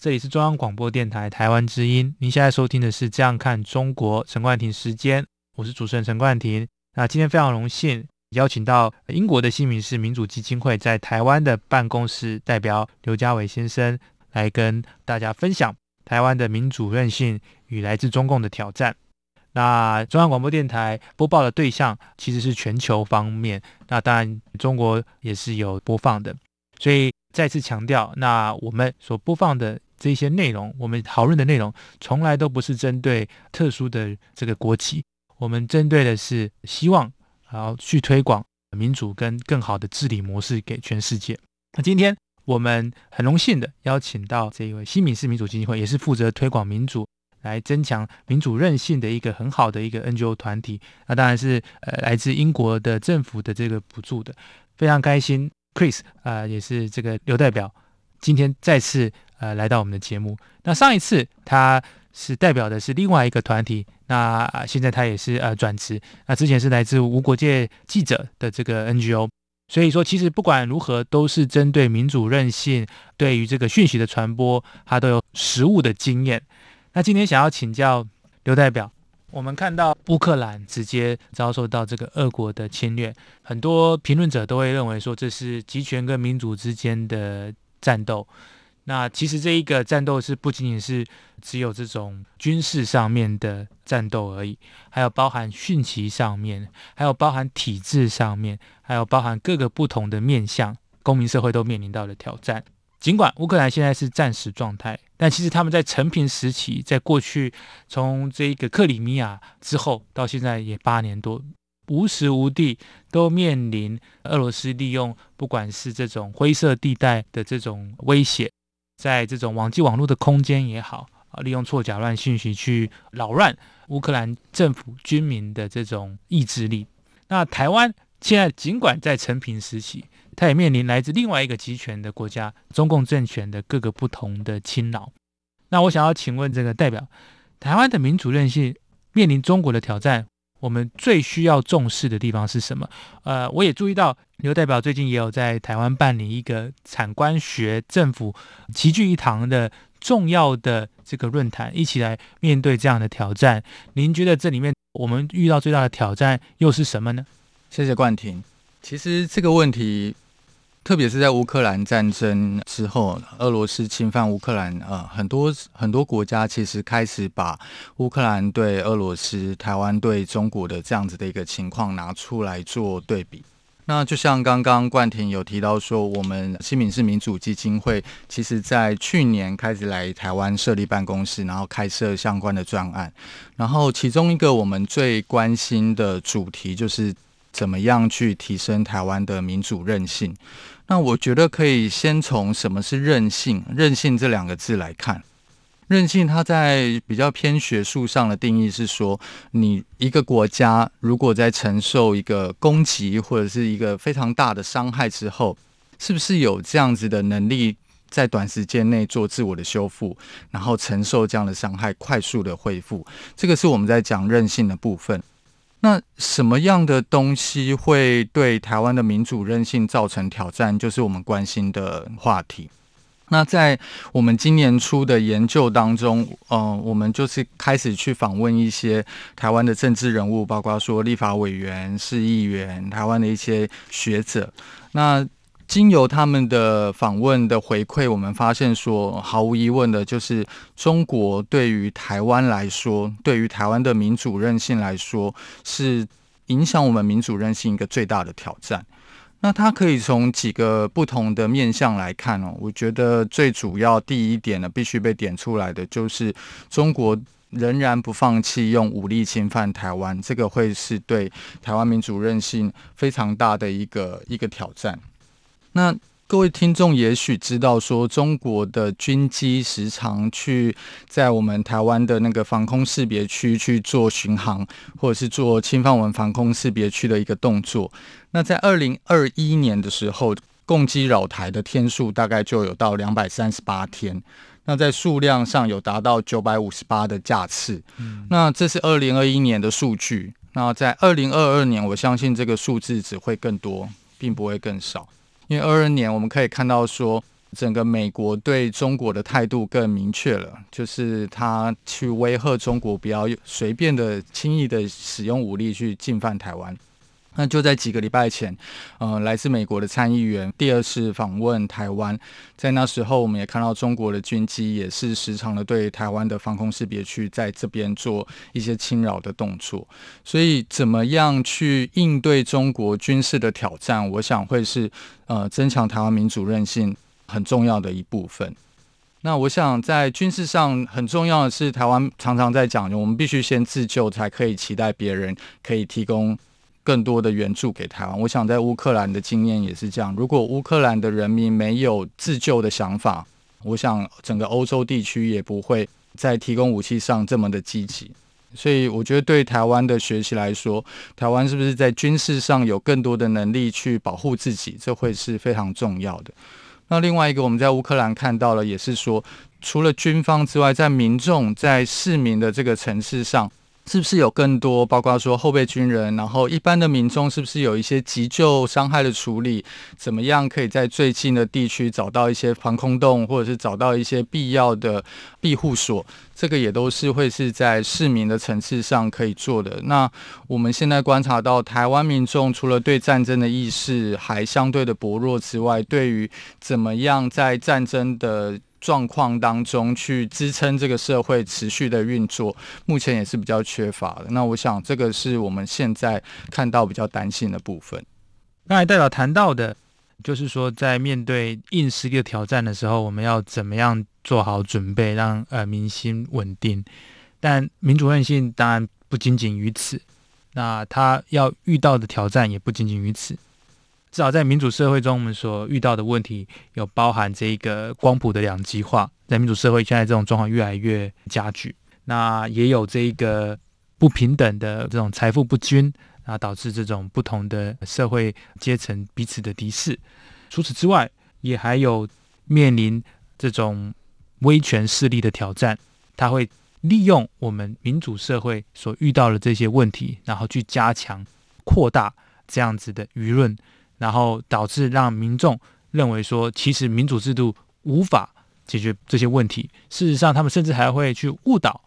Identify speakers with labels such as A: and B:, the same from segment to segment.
A: 这里是中央广播电台台湾之音。您现在收听的是《这样看中国》，陈冠廷时间，我是主持人陈冠廷。那今天非常荣幸邀请到英国的新民氏民主基金会在台湾的办公室代表刘家伟先生来跟大家分享台湾的民主韧性与来自中共的挑战。那中央广播电台播报的对象其实是全球方面，那当然中国也是有播放的，所以。再次强调，那我们所播放的这些内容，我们讨论的内容，从来都不是针对特殊的这个国旗，我们针对的是希望，然后去推广民主跟更好的治理模式给全世界。那今天我们很荣幸的邀请到这一位新民市民主基金会，也是负责推广民主、来增强民主韧性的一个很好的一个 NGO 团体。那当然是呃来自英国的政府的这个补助的，非常开心。Chris 啊，也是这个刘代表，今天再次呃来到我们的节目。那上一次他是代表的是另外一个团体，那现在他也是呃转职。那之前是来自无国界记者的这个 NGO，所以说其实不管如何，都是针对民主韧性，对于这个讯息的传播，他都有实务的经验。那今天想要请教刘代表。我们看到乌克兰直接遭受到这个俄国的侵略，很多评论者都会认为说这是集权跟民主之间的战斗。那其实这一个战斗是不仅仅是只有这种军事上面的战斗而已，还有包含讯息上面，还有包含体制上面，还有包含各个不同的面向，公民社会都面临到的挑战。尽管乌克兰现在是战时状态，但其实他们在成平时期，在过去从这个克里米亚之后到现在也八年多，无时无地都面临俄罗斯利用不管是这种灰色地带的这种威胁，在这种网际网络的空间也好啊，利用错假乱信息去扰乱乌克兰政府军民的这种意志力。那台湾现在尽管在成平时期，他也面临来自另外一个集权的国家中共政权的各个不同的侵扰。那我想要请问这个代表，台湾的民主韧性面临中国的挑战，我们最需要重视的地方是什么？呃，我也注意到刘代表最近也有在台湾办理一个产官学政府齐聚一堂的重要的这个论坛，一起来面对这样的挑战。您觉得这里面我们遇到最大的挑战又是什么呢？
B: 谢谢冠廷。其实这个问题。特别是在乌克兰战争之后，俄罗斯侵犯乌克兰，呃，很多很多国家其实开始把乌克兰对俄罗斯、台湾对中国的这样子的一个情况拿出来做对比。那就像刚刚冠廷有提到说，我们新民市民主基金会其实在去年开始来台湾设立办公室，然后开设相关的专案。然后其中一个我们最关心的主题就是。怎么样去提升台湾的民主韧性？那我觉得可以先从什么是韧性、韧性这两个字来看。韧性它在比较偏学术上的定义是说，你一个国家如果在承受一个攻击或者是一个非常大的伤害之后，是不是有这样子的能力在短时间内做自我的修复，然后承受这样的伤害，快速的恢复？这个是我们在讲韧性的部分。那什么样的东西会对台湾的民主韧性造成挑战？就是我们关心的话题。那在我们今年初的研究当中，嗯，我们就是开始去访问一些台湾的政治人物，包括说立法委员、市议员、台湾的一些学者。那经由他们的访问的回馈，我们发现说，毫无疑问的，就是中国对于台湾来说，对于台湾的民主韧性来说，是影响我们民主韧性一个最大的挑战。那它可以从几个不同的面向来看哦。我觉得最主要第一点呢，必须被点出来的就是中国仍然不放弃用武力侵犯台湾，这个会是对台湾民主韧性非常大的一个一个挑战。那各位听众也许知道，说中国的军机时常去在我们台湾的那个防空识别区去做巡航，或者是做侵犯我们防空识别区的一个动作。那在二零二一年的时候，共机扰台的天数大概就有到两百三十八天，那在数量上有达到九百五十八的架次。那这是二零二一年的数据。那在二零二二年，我相信这个数字只会更多，并不会更少。因为二二年我们可以看到说，整个美国对中国的态度更明确了，就是他去威吓中国，不要随便的、轻易的使用武力去进犯台湾。那就在几个礼拜前，呃，来自美国的参议员第二次访问台湾，在那时候，我们也看到中国的军机也是时常的对台湾的防空识别区在这边做一些侵扰的动作。所以，怎么样去应对中国军事的挑战，我想会是呃增强台湾民主韧性很重要的一部分。那我想在军事上很重要的是，台湾常常在讲，我们必须先自救，才可以期待别人可以提供。更多的援助给台湾，我想在乌克兰的经验也是这样。如果乌克兰的人民没有自救的想法，我想整个欧洲地区也不会在提供武器上这么的积极。所以，我觉得对台湾的学习来说，台湾是不是在军事上有更多的能力去保护自己，这会是非常重要的。那另外一个，我们在乌克兰看到了，也是说，除了军方之外，在民众、在市民的这个层次上。是不是有更多，包括说后备军人，然后一般的民众，是不是有一些急救伤害的处理？怎么样可以在最近的地区找到一些防空洞，或者是找到一些必要的庇护所？这个也都是会是在市民的层次上可以做的。那我们现在观察到，台湾民众除了对战争的意识还相对的薄弱之外，对于怎么样在战争的状况当中去支撑这个社会持续的运作，目前也是比较缺乏的。那我想，这个是我们现在看到比较担心的部分。
A: 刚才代表谈到的，就是说在面对硬实力的挑战的时候，我们要怎么样做好准备，让呃民心稳定。但民主韧性当然不仅仅于此，那他要遇到的挑战也不仅仅于此。至少在民主社会中，我们所遇到的问题有包含这一个光谱的两极化，在民主社会现在这种状况越来越加剧。那也有这一个不平等的这种财富不均，啊，导致这种不同的社会阶层彼此的敌视。除此之外，也还有面临这种威权势力的挑战，他会利用我们民主社会所遇到的这些问题，然后去加强、扩大这样子的舆论。然后导致让民众认为说，其实民主制度无法解决这些问题。事实上，他们甚至还会去误导。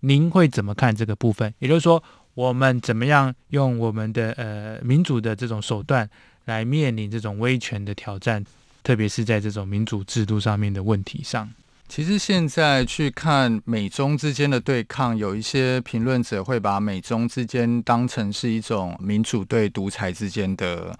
A: 您会怎么看这个部分？也就是说，我们怎么样用我们的呃民主的这种手段来面临这种威权的挑战，特别是在这种民主制度上面的问题上？
B: 其实现在去看美中之间的对抗，有一些评论者会把美中之间当成是一种民主对独裁之间的。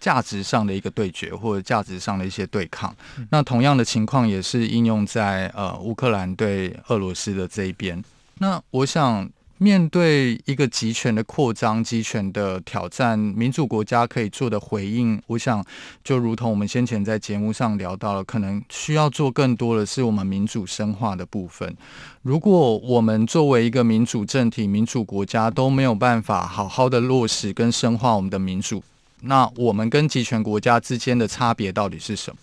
B: 价值上的一个对决，或者价值上的一些对抗，那同样的情况也是应用在呃乌克兰对俄罗斯的这一边。那我想，面对一个集权的扩张、集权的挑战，民主国家可以做的回应，我想就如同我们先前在节目上聊到了，可能需要做更多的是我们民主深化的部分。如果我们作为一个民主政体、民主国家都没有办法好好的落实跟深化我们的民主。那我们跟集权国家之间的差别到底是什么？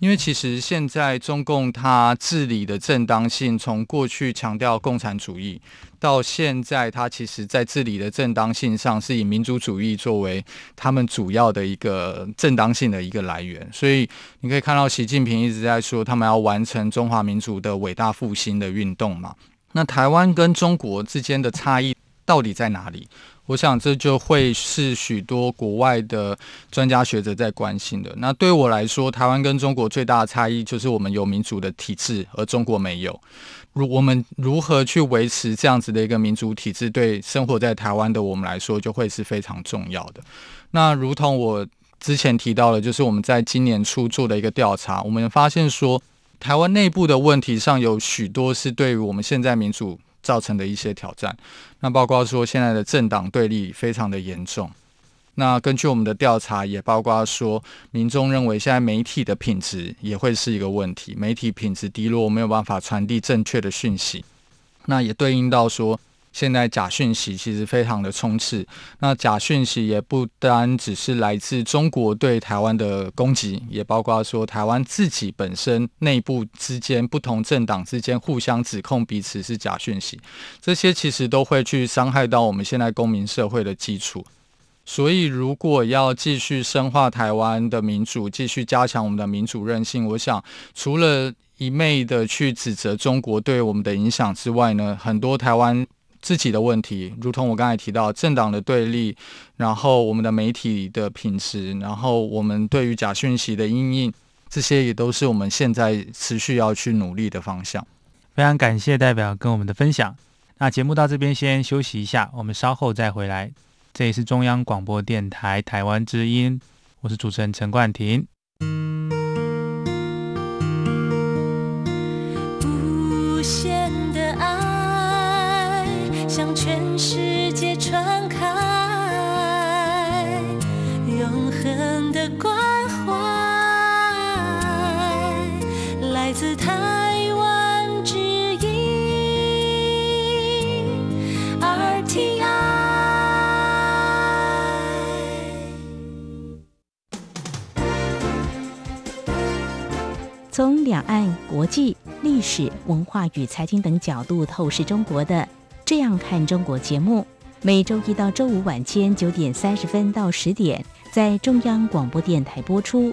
B: 因为其实现在中共它治理的正当性，从过去强调共产主义，到现在它其实在治理的正当性上，是以民主主义作为他们主要的一个正当性的一个来源。所以你可以看到，习近平一直在说，他们要完成中华民族的伟大复兴的运动嘛。那台湾跟中国之间的差异到底在哪里？我想这就会是许多国外的专家学者在关心的。那对我来说，台湾跟中国最大的差异就是我们有民主的体制，而中国没有。如我们如何去维持这样子的一个民主体制，对生活在台湾的我们来说，就会是非常重要的。那如同我之前提到的，就是我们在今年初做的一个调查，我们发现说，台湾内部的问题上有许多是对于我们现在民主。造成的一些挑战，那包括说现在的政党对立非常的严重，那根据我们的调查，也包括说，民众认为现在媒体的品质也会是一个问题，媒体品质低落，没有办法传递正确的讯息。那也对应到说，现在假讯息其实非常的充斥。那假讯息也不单只是来自中国对台湾的攻击，也包括说台湾自己本身内部之间不同政党之间互相指控彼此是假讯息，这些其实都会去伤害到我们现在公民社会的基础。所以，如果要继续深化台湾的民主，继续加强我们的民主韧性，我想除了一昧的去指责中国对我们的影响之外呢，很多台湾自己的问题，如同我刚才提到政党的对立，然后我们的媒体的品质，然后我们对于假讯息的阴影，这些也都是我们现在持续要去努力的方向。
A: 非常感谢代表跟我们的分享。那节目到这边先休息一下，我们稍后再回来。这里是中央广播电台台湾之音，我是主持人陈冠廷。
C: 自台。
D: 从两岸、国际、历史文化与财经等角度透视中国的《这样看中国》节目，每周一到周五晚间九点三十分到十点在中央广播电台播出。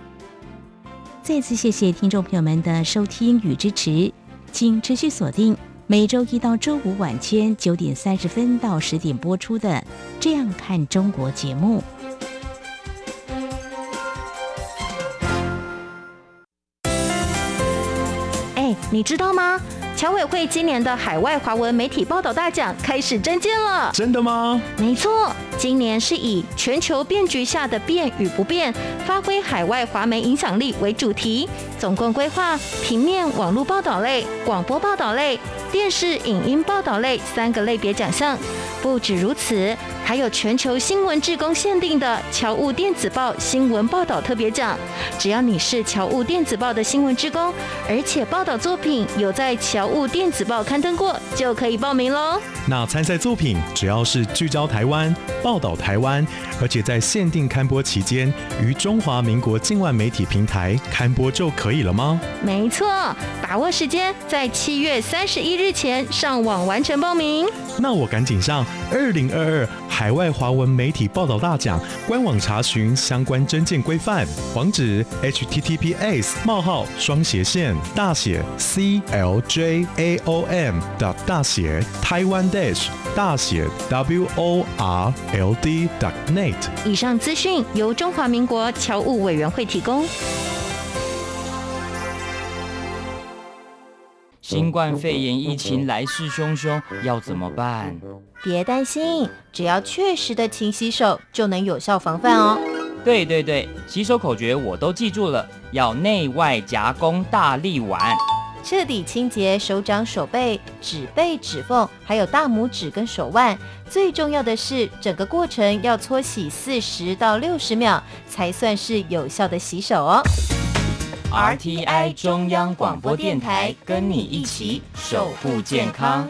D: 再次谢谢听众朋友们的收听与支持，请持续锁定每周一到周五晚间九点三十分到十点播出的《这样看中国》节目。
E: 哎你知道吗？侨委会今年的海外华文媒体报道大奖开始征件了。
F: 真的吗？
E: 没错，今年是以全球变局下的变与不变，发挥海外华媒影响力为主题，总共规划平面、网络报道类、广播报道类、电视影音报道类三个类别奖项。不止如此。还有全球新闻志工限定的侨务电子报新闻报道特别奖，只要你是侨务电子报的新闻志工，而且报道作品有在侨务电子报刊登过，就可以报名喽。
F: 那参赛作品只要是聚焦台湾、报道台湾，而且在限定刊播期间于中华民国境外媒体平台刊播就可了吗？
E: 没错，把握时间，在七月三十一日前上网完成报名。
F: 那我赶紧上二零二二。海外华文媒体报道大奖官网查询相关证件规范，网址：https: 冒号双斜线大写 cljaom. 大写 taiwan dash 大写 world. net。
E: 以上资讯由中华民国侨务委员会提供。
G: 新冠肺炎疫情来势汹汹，要怎么办？
H: 别担心，只要确实的勤洗手，就能有效防范哦。
G: 对对对，洗手口诀我都记住了，要内外夹攻大力丸，
H: 彻底清洁手掌、手背、指背、指缝，还有大拇指跟手腕。最重要的是，整个过程要搓洗四十到六十秒，才算是有效的洗手哦。
G: RTI 中央广播电台，跟你一起守护健康。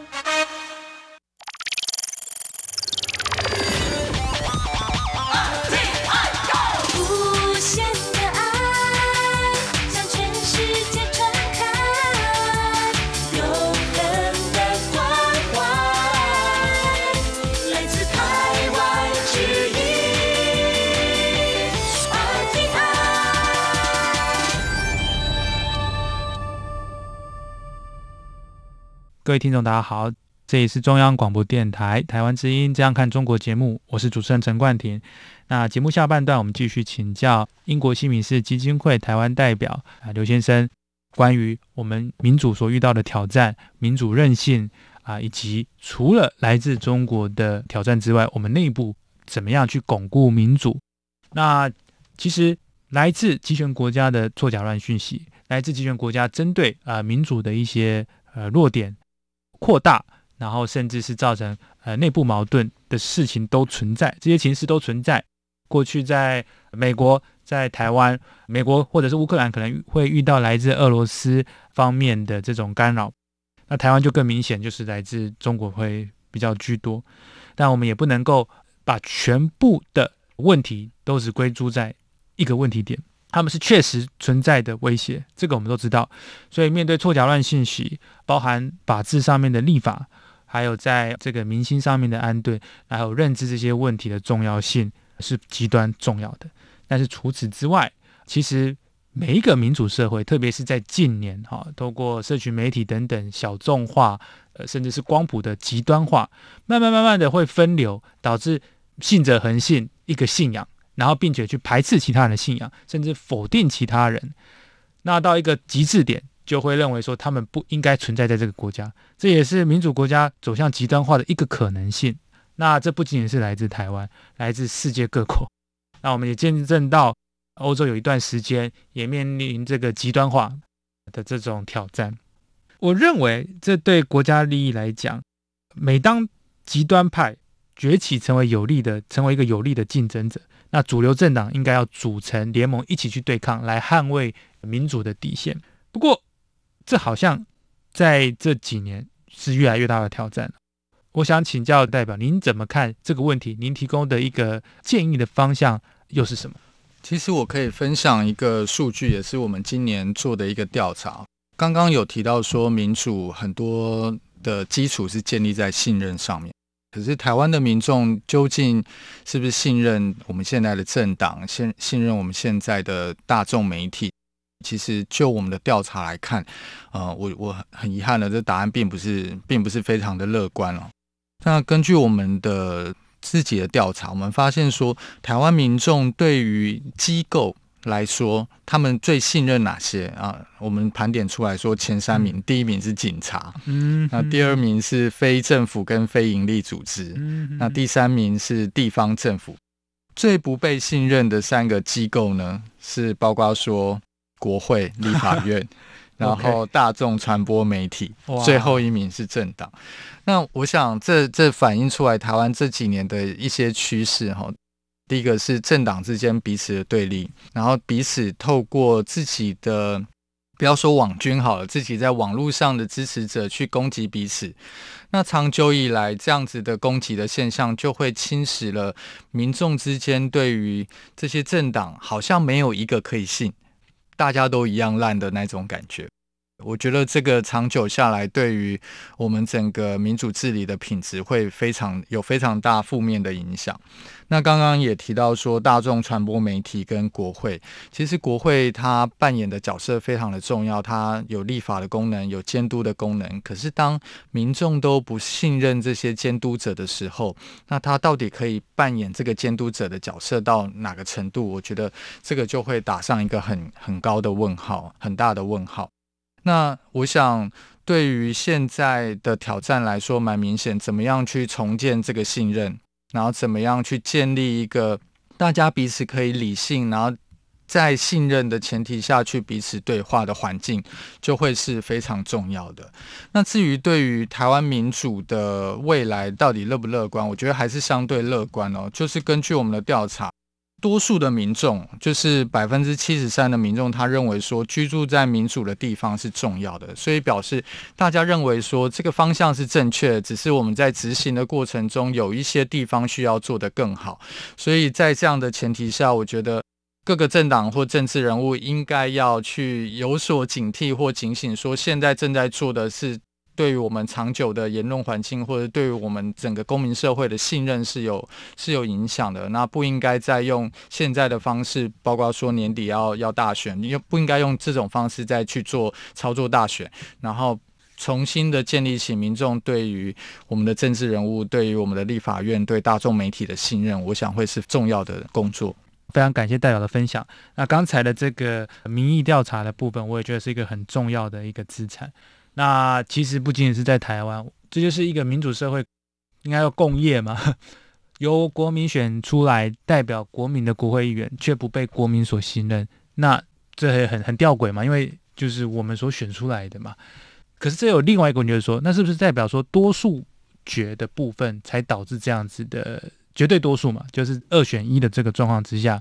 A: 各位听众，大家好，这里是中央广播电台台湾之音，这样看中国节目，我是主持人陈冠廷。那节目下半段，我们继续请教英国西敏寺基金会台湾代表啊刘先生，关于我们民主所遇到的挑战、民主韧性啊，以及除了来自中国的挑战之外，我们内部怎么样去巩固民主？那其实来自集权国家的作假乱讯息，来自集权国家针对啊民主的一些呃弱点扩大。然后甚至是造成呃内部矛盾的事情都存在，这些情势都存在。过去在美国、在台湾、美国或者是乌克兰可能会遇到来自俄罗斯方面的这种干扰，那台湾就更明显，就是来自中国会比较居多。但我们也不能够把全部的问题都只归诸在一个问题点，他们是确实存在的威胁，这个我们都知道。所以面对错假乱信息，包含法治上面的立法。还有在这个民心上面的安顿，还有认知这些问题的重要性是极端重要的。但是除此之外，其实每一个民主社会，特别是在近年哈，透过社群媒体等等小众化，呃，甚至是光谱的极端化，慢慢慢慢的会分流，导致信者恒信一个信仰，然后并且去排斥其他人的信仰，甚至否定其他人，那到一个极致点。就会认为说他们不应该存在在这个国家，这也是民主国家走向极端化的一个可能性。那这不仅仅是来自台湾，来自世界各国。那我们也见证到欧洲有一段时间也面临这个极端化的这种挑战。我认为这对国家利益来讲，每当极端派崛起成为有利的，成为一个有利的竞争者，那主流政党应该要组成联盟一起去对抗，来捍卫民主的底线。不过，这好像在这几年是越来越大的挑战。我想请教代表，您怎么看这个问题？您提供的一个建议的方向又是什么？
B: 其实我可以分享一个数据，也是我们今年做的一个调查。刚刚有提到说，民主很多的基础是建立在信任上面。可是台湾的民众究竟是不是信任我们现在的政党？信信任我们现在的大众媒体？其实就我们的调查来看，呃，我我很遗憾的，这答案并不是并不是非常的乐观哦。那根据我们的自己的调查，我们发现说，台湾民众对于机构来说，他们最信任哪些啊？我们盘点出来说，前三名，第一名是警察，嗯，那第二名是非政府跟非营利组织，嗯，那第三名是地方政府。最不被信任的三个机构呢，是包括说。国会、立法院，然后大众传播媒体，最后一名是政党。那我想，这这反映出来台湾这几年的一些趋势哈。第一个是政党之间彼此的对立，然后彼此透过自己的，不要说网军好了，自己在网络上的支持者去攻击彼此。那长久以来，这样子的攻击的现象，就会侵蚀了民众之间对于这些政党，好像没有一个可以信。大家都一样烂的那种感觉，我觉得这个长久下来，对于我们整个民主治理的品质会非常有非常大负面的影响。那刚刚也提到说，大众传播媒体跟国会，其实国会它扮演的角色非常的重要，它有立法的功能，有监督的功能。可是当民众都不信任这些监督者的时候，那他到底可以扮演这个监督者的角色到哪个程度？我觉得这个就会打上一个很很高的问号，很大的问号。那我想，对于现在的挑战来说，蛮明显，怎么样去重建这个信任？然后怎么样去建立一个大家彼此可以理性，然后在信任的前提下去彼此对话的环境，就会是非常重要的。那至于对于台湾民主的未来到底乐不乐观，我觉得还是相对乐观哦。就是根据我们的调查。多数的民众，就是百分之七十三的民众，他认为说居住在民主的地方是重要的，所以表示大家认为说这个方向是正确，只是我们在执行的过程中有一些地方需要做得更好。所以在这样的前提下，我觉得各个政党或政治人物应该要去有所警惕或警醒，说现在正在做的是。对于我们长久的言论环境，或者对于我们整个公民社会的信任是有是有影响的。那不应该再用现在的方式，包括说年底要要大选，你又不应该用这种方式再去做操作大选，然后重新的建立起民众对于我们的政治人物、对于我们的立法院、对大众媒体的信任，我想会是重要的工作。
A: 非常感谢代表的分享。那刚才的这个民意调查的部分，我也觉得是一个很重要的一个资产。那其实不仅仅是在台湾，这就是一个民主社会应该要共业嘛。由国民选出来代表国民的国会议员，却不被国民所信任，那这也很很吊诡嘛。因为就是我们所选出来的嘛。可是这有另外一个问题，就是说，那是不是代表说多数决的部分才导致这样子的？绝对多数嘛，就是二选一的这个状况之下，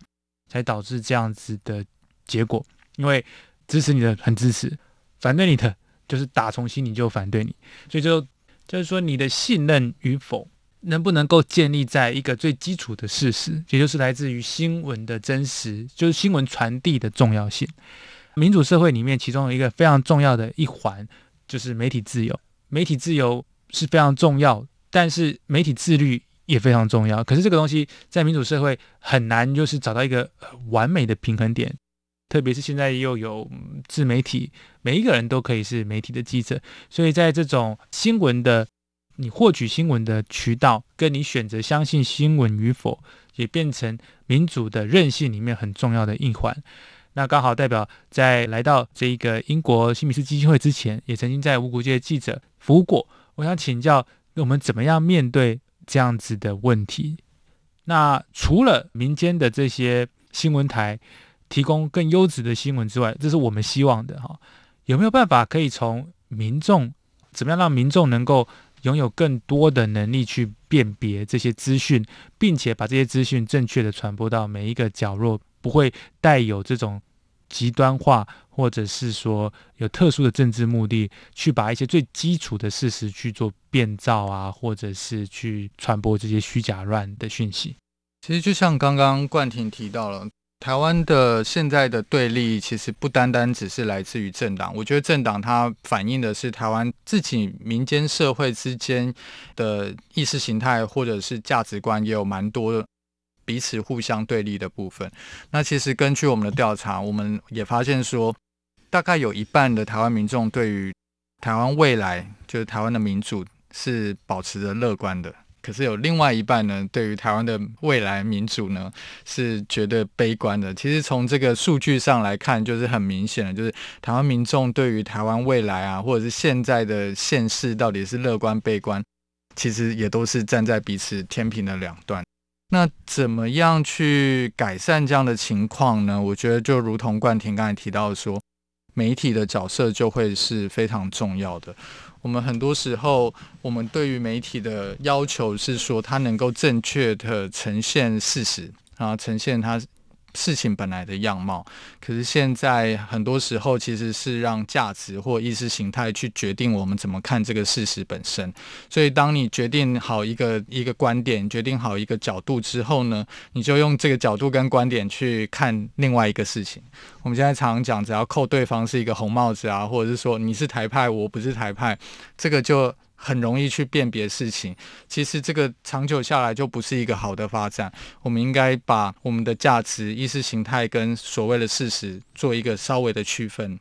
A: 才导致这样子的结果。因为支持你的很支持，反对你的就是打从心里就反对你。所以就就是说，你的信任与否，能不能够建立在一个最基础的事实，也就是来自于新闻的真实，就是新闻传递的重要性。民主社会里面，其中有一个非常重要的一环，就是媒体自由。媒体自由是非常重要，但是媒体自律。也非常重要，可是这个东西在民主社会很难，就是找到一个完美的平衡点。特别是现在又有自媒体，每一个人都可以是媒体的记者，所以在这种新闻的你获取新闻的渠道，跟你选择相信新闻与否，也变成民主的韧性里面很重要的一环。那刚好代表在来到这一个英国新米斯基金会之前，也曾经在无国界记者服务过。我想请教，我们怎么样面对？这样子的问题，那除了民间的这些新闻台提供更优质的新闻之外，这是我们希望的哈。有没有办法可以从民众怎么样让民众能够拥有更多的能力去辨别这些资讯，并且把这些资讯正确的传播到每一个角落，不会带有这种极端化？或者是说有特殊的政治目的，去把一些最基础的事实去做变造啊，或者是去传播这些虚假乱的讯息。
B: 其实就像刚刚冠廷提到了，台湾的现在的对立，其实不单单只是来自于政党。我觉得政党它反映的是台湾自己民间社会之间的意识形态，或者是价值观，也有蛮多。彼此互相对立的部分。那其实根据我们的调查，我们也发现说，大概有一半的台湾民众对于台湾未来，就是台湾的民主是保持着乐观的。可是有另外一半呢，对于台湾的未来民主呢，是觉得悲观的。其实从这个数据上来看，就是很明显的，就是台湾民众对于台湾未来啊，或者是现在的现世，到底是乐观悲观，其实也都是站在彼此天平的两端。那怎么样去改善这样的情况呢？我觉得就如同冠廷刚才提到说，媒体的角色就会是非常重要的。我们很多时候，我们对于媒体的要求是说，它能够正确的呈现事实，然后呈现它。事情本来的样貌，可是现在很多时候其实是让价值或意识形态去决定我们怎么看这个事实本身。所以，当你决定好一个一个观点，决定好一个角度之后呢，你就用这个角度跟观点去看另外一个事情。我们现在常讲，只要扣对方是一个红帽子啊，或者是说你是台派，我不是台派，这个就。很容易去辨别事情，其实这个长久下来就不是一个好的发展。我们应该把我们的价值、意识形态跟所谓的事实做一个稍微的区分，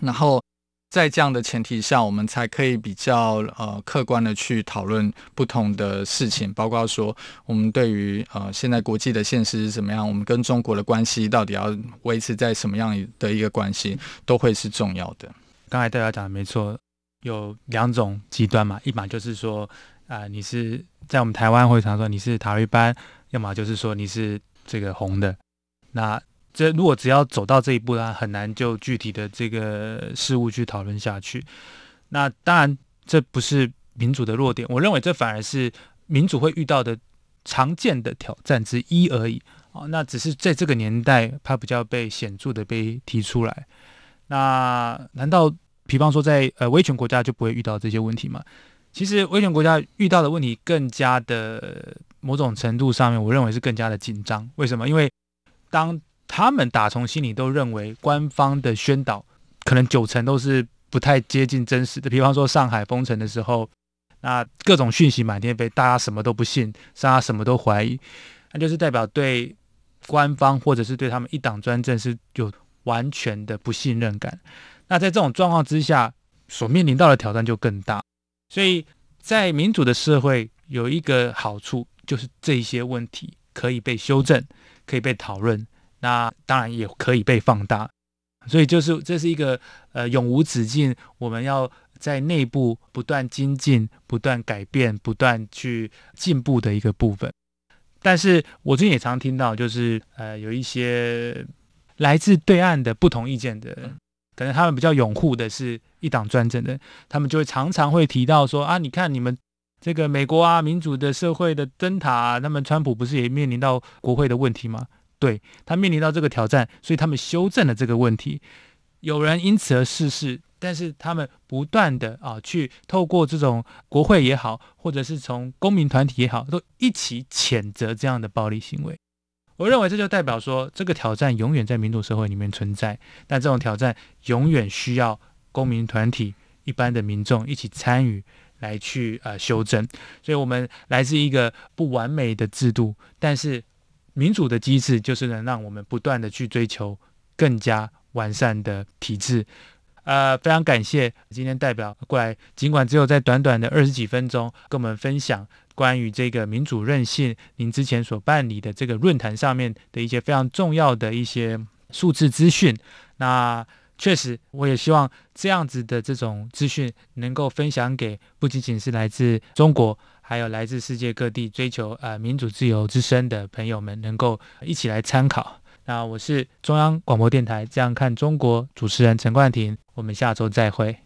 B: 然后在这样的前提下，我们才可以比较呃客观的去讨论不同的事情，包括说我们对于呃现在国际的现实是怎么样，我们跟中国的关系到底要维持在什么样的一个关系，都会是重要的。
A: 刚才大家讲的没错。有两种极端嘛，一码就是说，啊，你是在我们台湾会常说你是塔利班，要么就是说你是这个红的。那这如果只要走到这一步呢，很难就具体的这个事物去讨论下去。那当然这不是民主的弱点，我认为这反而是民主会遇到的常见的挑战之一而已。哦，那只是在这个年代，它比较被显著的被提出来。那难道？比方说，在呃威权国家就不会遇到这些问题嘛？其实威权国家遇到的问题更加的某种程度上面，我认为是更加的紧张。为什么？因为当他们打从心里都认为官方的宣导可能九成都是不太接近真实的。比方说上海封城的时候，那各种讯息满天飞，大家什么都不信，大家什么都怀疑，那就是代表对官方或者是对他们一党专政是有完全的不信任感。那在这种状况之下，所面临到的挑战就更大。所以在民主的社会有一个好处，就是这些问题可以被修正，可以被讨论，那当然也可以被放大。所以就是这是一个呃永无止境，我们要在内部不断精进、不断改变、不断去进步的一个部分。但是我最近也常听到，就是呃有一些来自对岸的不同意见的人，可能他们比较拥护的是一党专政的，他们就会常常会提到说啊，你看你们这个美国啊，民主的社会的灯塔啊，那么川普不是也面临到国会的问题吗？对他面临到这个挑战，所以他们修正了这个问题。有人因此而逝世，但是他们不断的啊，去透过这种国会也好，或者是从公民团体也好，都一起谴责这样的暴力行为。我认为这就代表说，这个挑战永远在民主社会里面存在，但这种挑战永远需要公民团体、一般的民众一起参与来去呃修正。所以，我们来自一个不完美的制度，但是民主的机制就是能让我们不断的去追求更加完善的体制。呃，非常感谢今天代表过来，尽管只有在短短的二十几分钟跟我们分享关于这个民主韧性，您之前所办理的这个论坛上面的一些非常重要的一些数字资讯。那确实，我也希望这样子的这种资讯能够分享给不仅仅是来自中国，还有来自世界各地追求呃民主自由之声的朋友们，能够一起来参考。那我是中央广播电台《这样看中国》主持人陈冠廷，我们下周再会。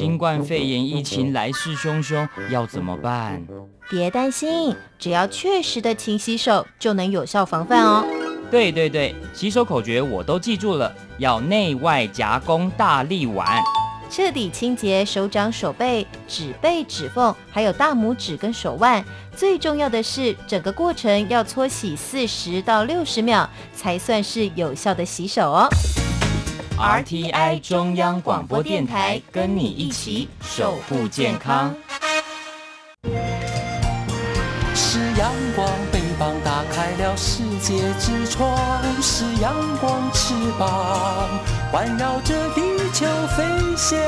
G: 新冠肺炎疫情来势汹汹，要怎么办？
H: 别担心，只要确实的勤洗手，就能有效防范哦。
G: 对对对，洗手口诀我都记住了，要内外夹攻大力碗。
H: 彻底清洁手掌、手背、指背、指缝，还有大拇指跟手腕。最重要的是，整个过程要搓洗四十到六十秒，才算是有效的洗手哦。
G: RTI 中央广播电台跟你一起守护健康。
I: 是阳光，翅膀打开了世界之窗；是阳光，翅膀环绕着地球飞翔。